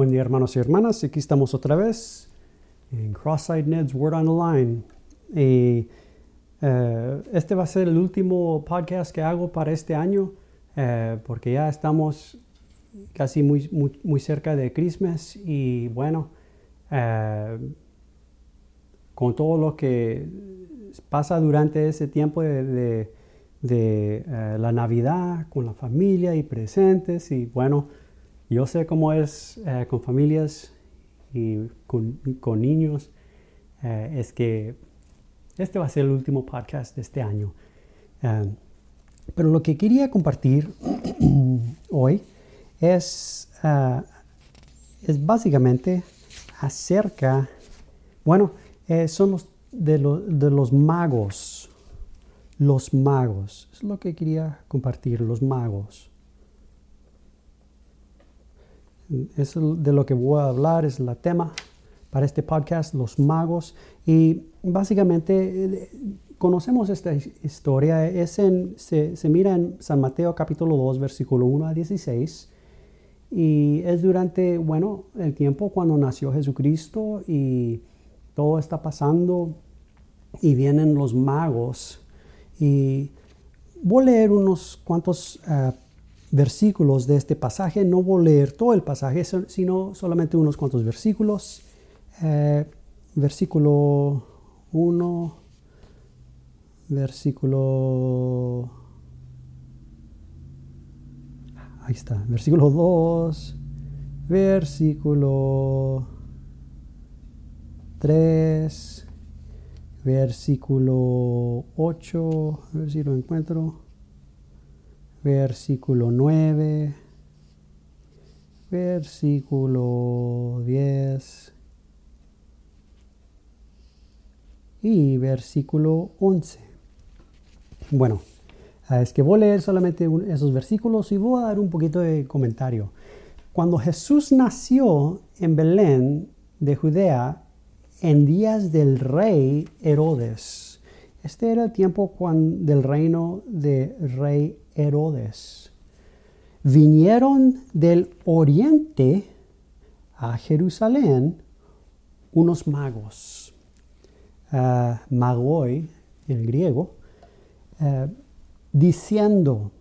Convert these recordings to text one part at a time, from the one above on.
Buen día hermanos y hermanas, aquí estamos otra vez en Cross-Eyed Ned's Word on the Line. Eh, este va a ser el último podcast que hago para este año eh, porque ya estamos casi muy, muy, cerca de Christmas y bueno, eh, con todo lo que pasa durante ese tiempo de, la Navidad con la familia y presentes y bueno, yo sé cómo es con familias y con, niños, es que este va a ser el último podcast de este año. Eh, pero lo que quería compartir hoy es, eh, es básicamente acerca, bueno, eh, son los de, de, los magos. Los magos. Es lo que quería compartir, los magos. Es de lo que voy a hablar, es el tema para este podcast, los magos. Y básicamente eh, conocemos esta historia, es en, se, mira en San Mateo capítulo 2, versículo 1 a 16. Y es durante, bueno, el tiempo cuando nació Jesucristo y todo está pasando y vienen los magos. Y voy a leer unos cuantos eh, versículos de este pasaje. No voy a leer todo el pasaje, sino solamente unos cuantos versículos. Eh, versículo 1, versículo... Ahí está, versículo 2, versículo 3, versículo 8, a ver si lo encuentro, versículo 9, versículo 10, y versículo 11. Bueno, es que voy a leer solamente esos versículos y voy a dar un poquito de comentario. Cuando Jesús nació en Belén de Judea en días del rey Herodes, este era el tiempo del reino de rey Herodes, vinieron del oriente a Jerusalén unos magos uh, magoi en griego, eh, diciendo,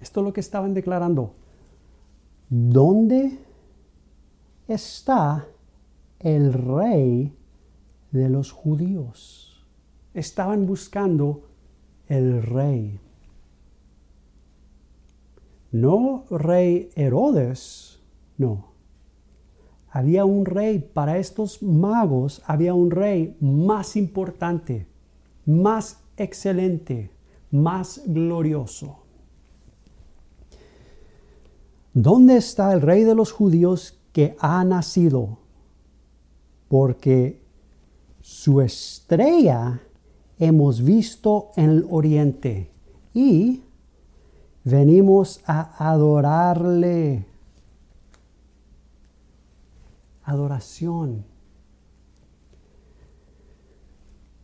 esto es lo que estaban declarando, ¿dónde está el rey de los judíos? Estaban buscando el rey. No rey Herodes, no había un rey, para estos magos había un rey más importante, más excelente, más glorioso. ¿Dónde está el rey de los judíos que ha nacido? Porque su estrella hemos visto en el oriente y venimos a adorarle adoración.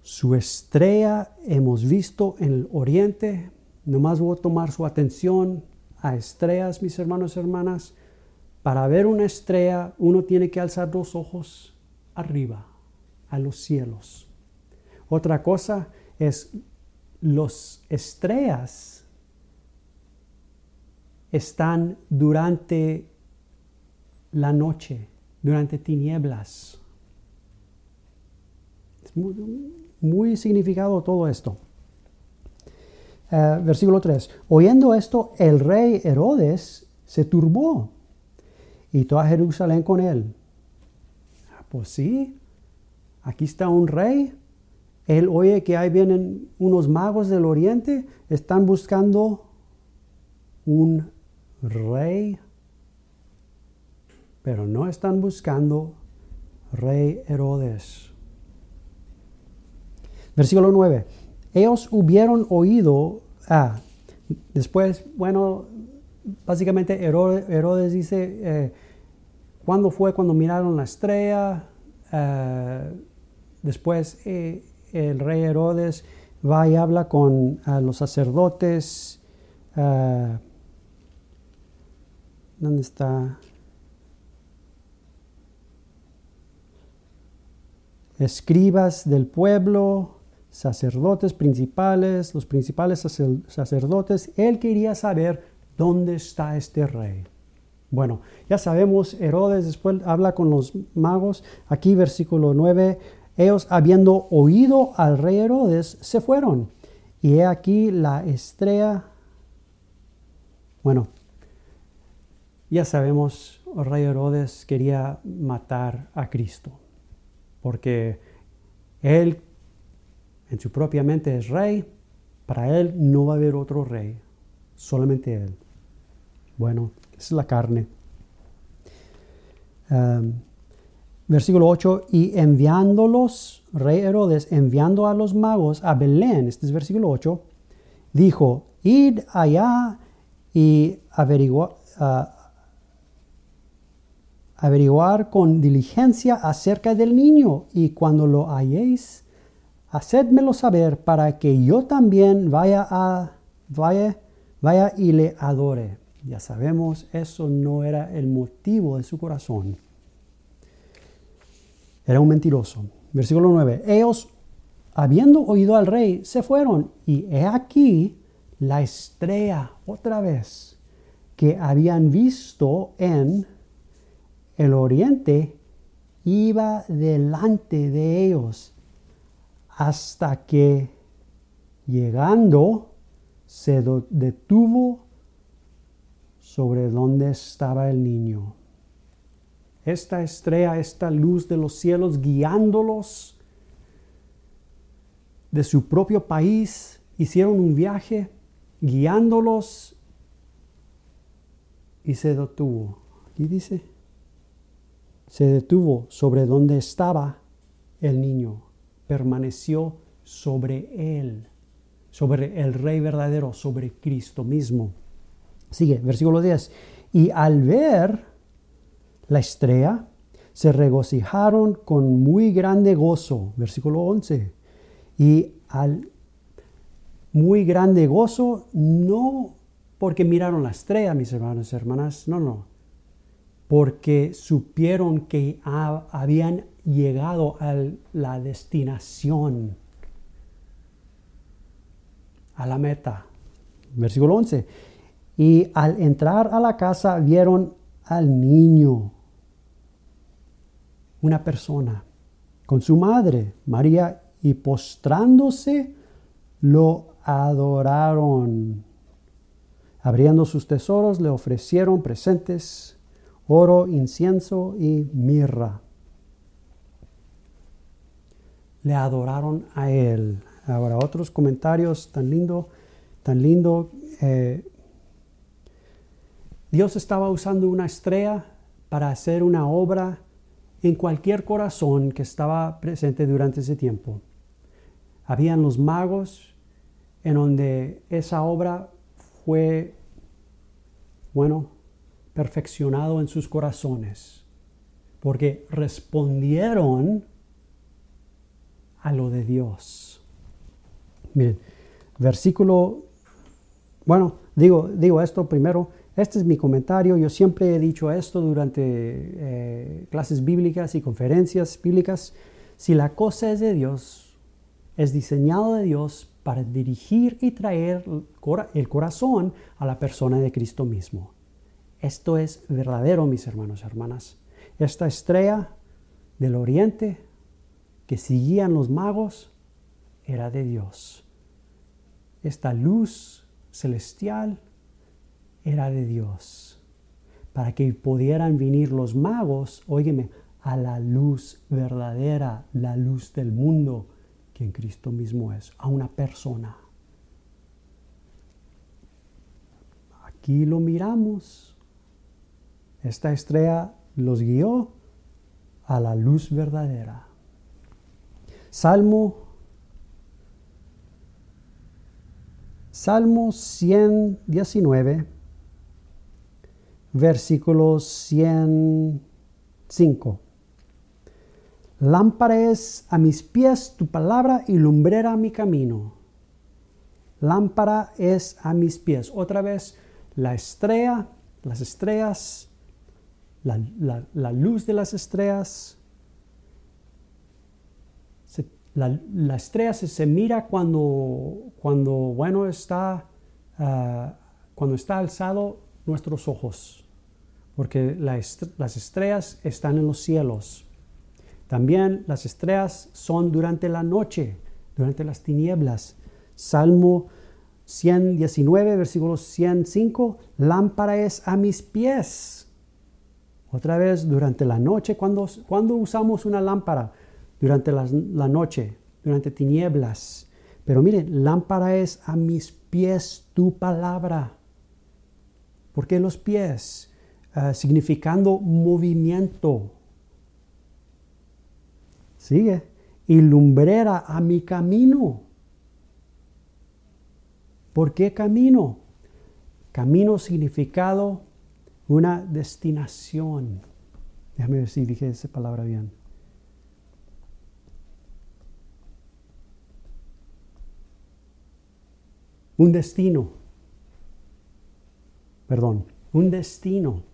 Su estrella hemos visto en el oriente. Nomás voy a tomar su atención a estrellas, mis hermanos y hermanas. Para ver una estrella, uno tiene que alzar los ojos arriba, a los cielos. Otra cosa es los estrellas están durante la noche durante tinieblas. Es muy, significado todo esto. Eh, versículo 3. Oyendo esto, el rey Herodes se turbó y toda Jerusalén con él. Ah, pues sí, aquí está un rey. Él oye que ahí vienen unos magos del oriente, están buscando un rey pero no están buscando rey Herodes. Versículo 9. Ellos hubieron oído, ah, después, bueno, básicamente Herodes, dice, eh, ¿cuándo fue cuando miraron la estrella? Eh, después eh, el rey Herodes va y habla con los sacerdotes. Eh, ¿Dónde está? Escribas del pueblo, sacerdotes principales, los principales sacerdotes. Él quería saber dónde está este rey. Bueno, ya sabemos, Herodes después habla con los magos. Aquí versículo 9, ellos habiendo oído al rey Herodes, se fueron. Y he aquí la estrella, bueno, ya sabemos, el rey Herodes quería matar a Cristo, porque él en su propia mente es rey, para él no va a haber otro rey, solamente él. Bueno, es la carne. Versículo 8, y enviándolos, rey Herodes, enviando a los magos a Belén, este es versículo 8, dijo, id allá y averiguar, averiguar con diligencia acerca del niño, y cuando lo halléis, hacedmelo saber para que yo también vaya a vaya, vaya y le adore. Ya sabemos, eso no era el motivo de su corazón. Era un mentiroso. Versículo 9. Ellos, habiendo oído al rey, se fueron. Y he aquí la estrella otra vez que habían visto en el oriente iba delante de ellos hasta que llegando se detuvo sobre donde estaba el niño. Esta estrella, esta luz de los cielos guiándolos de su propio país, hicieron un viaje guiándolos y se detuvo. Aquí dice, se detuvo sobre donde estaba el niño, permaneció sobre él, sobre el Rey verdadero, sobre Cristo mismo. Sigue, versículo 10. Y al ver la estrella, se regocijaron con muy grande gozo. Versículo 11. Y al muy grande gozo, no porque miraron la estrella, mis hermanos y hermanas, no, no. Porque supieron que habían llegado a la destinación, a la meta. Versículo 11 y al entrar a la casa vieron al niño, una persona, con su madre, María, y postrándose lo adoraron. Abriendo sus tesoros le ofrecieron presentes, oro, incienso y mirra. Le adoraron a él. Ahora otros comentarios tan lindo, tan lindo. Eh, Dios estaba usando una estrella para hacer una obra en cualquier corazón que estaba presente durante ese tiempo. Habían los magos en donde esa obra fue, bueno, perfeccionado en sus corazones, porque respondieron a lo de Dios. Miren, versículo, bueno, digo, digo esto primero, este es mi comentario. Yo siempre he dicho esto durante eh, clases bíblicas y conferencias bíblicas. Si la cosa es de Dios, es diseñado de Dios para dirigir y traer el corazón a la persona de Cristo mismo. Esto es verdadero, mis hermanos y hermanas. Esta estrella del oriente que seguían los magos era de Dios. Esta luz celestial era de Dios, para que pudieran venir los magos, óyeme, a la luz verdadera, la luz del mundo, que en Cristo mismo es, a una persona. Aquí lo miramos. Esta estrella los guió a la luz verdadera. Salmo Salmo 119 versículo 105. Lámpara es a mis pies tu palabra y lumbrera mi camino. Lámpara es a mis pies. Otra vez, la estrella, las estrellas, la, la luz de las estrellas La, estrella se, mira cuando, cuando bueno, está, ah, cuando está alzado nuestros ojos, porque las estrellas están en los cielos. También las estrellas son durante la noche, durante las tinieblas. Salmo 119, versículo 105, lámpara es a mis pies. Otra vez, durante la noche, cuando, usamos una lámpara? Durante la, noche, durante tinieblas. Pero miren, lámpara es a mis pies tu palabra. ¿Por qué los pies? Ah, significando movimiento. Sigue. Y lumbrera a mi camino. ¿Por qué camino? Camino significado una destinación. Déjame ver si dije esa palabra bien. Un destino. Perdón, un destino.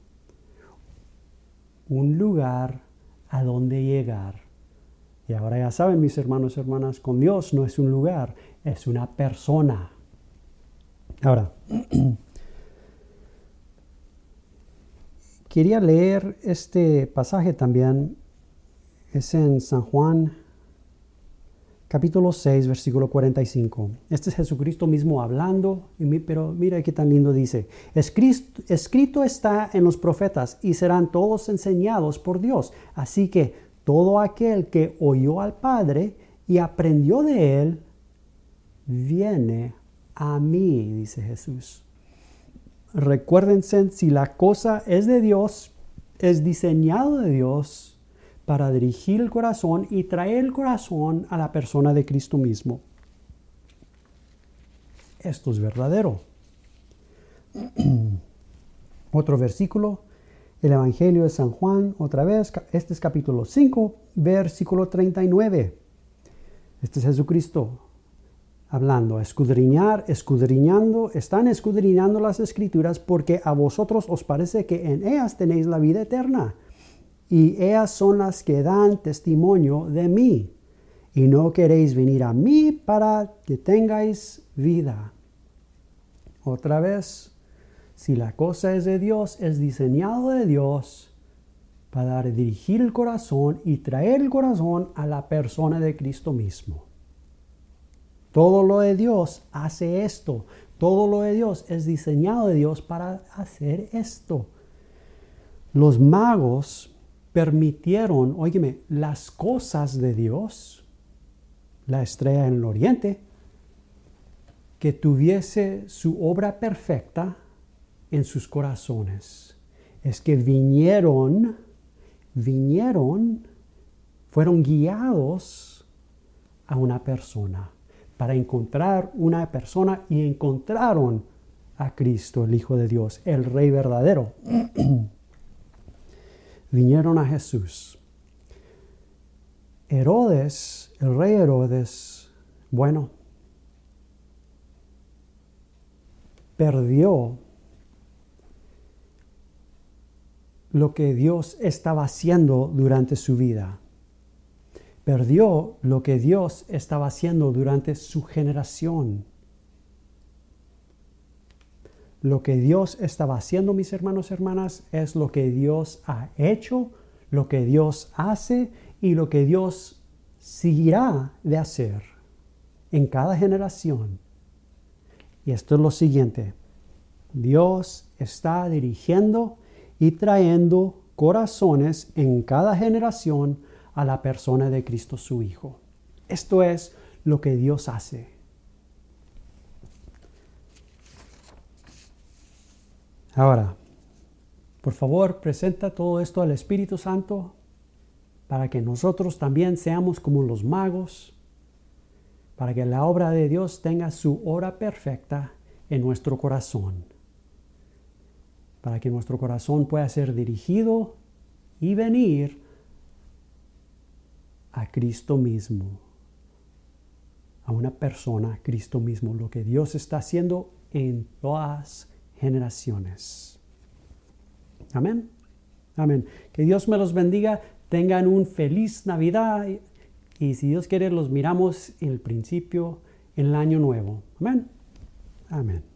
Un lugar a donde llegar. Y ahora ya saben, mis hermanos y hermanas, con Dios no es un lugar, es una persona. Ahora, quería leer este pasaje también. Es en San Juan capítulo 6, versículo 45. Este es Jesucristo mismo hablando, pero mira qué tan lindo dice. Escrito está en los profetas y serán todos enseñados por Dios. Así que todo aquel que oyó al Padre y aprendió de él, viene a mí, dice Jesús. Recuérdense, si la cosa es de Dios, es diseñado de Dios para dirigir el corazón y traer el corazón a la persona de Cristo mismo. Esto es verdadero. Otro versículo, el Evangelio de San Juan, otra vez, este es capítulo 5, versículo 39. Este es Jesucristo hablando, escudriñar, escudriñando, están escudriñando las escrituras porque a vosotros os parece que en ellas tenéis la vida eterna y ellas son las que dan testimonio de mí y no queréis venir a mí para que tengáis vida. Otra vez, si la cosa es de Dios, es diseñado de Dios para dirigir el corazón y traer el corazón a la persona de Cristo mismo. Todo lo de Dios hace esto. Todo lo de Dios es diseñado de Dios para hacer esto. Los magos permitieron, óyeme, las cosas de Dios, la estrella en el oriente, que tuviese su obra perfecta en sus corazones. Es que vinieron, vinieron, fueron guiados a una persona para encontrar una persona y encontraron a Cristo, el Hijo de Dios, el Rey verdadero. Vinieron a Jesús. Herodes, el rey Herodes, bueno, perdió lo que Dios estaba haciendo durante su vida perdió lo que Dios estaba haciendo durante su generación. Lo que Dios estaba haciendo, mis hermanos y hermanas, es lo que Dios ha hecho, lo que Dios hace y lo que Dios seguirá de hacer en cada generación. Y esto es lo siguiente. Dios está dirigiendo y trayendo corazones en cada generación a la persona de Cristo su Hijo. Esto es lo que Dios hace. Ahora, por favor, presenta todo esto al Espíritu Santo para que nosotros también seamos como los magos, para que la obra de Dios tenga su hora perfecta en nuestro corazón, para que nuestro corazón pueda ser dirigido y venir a Cristo mismo, a una persona, Cristo mismo, lo que Dios está haciendo en todas generaciones. Amén. Amén. Que Dios me los bendiga. Tengan un feliz Navidad Y si Dios quiere, los miramos en el principio, en el año nuevo. Amén. Amén.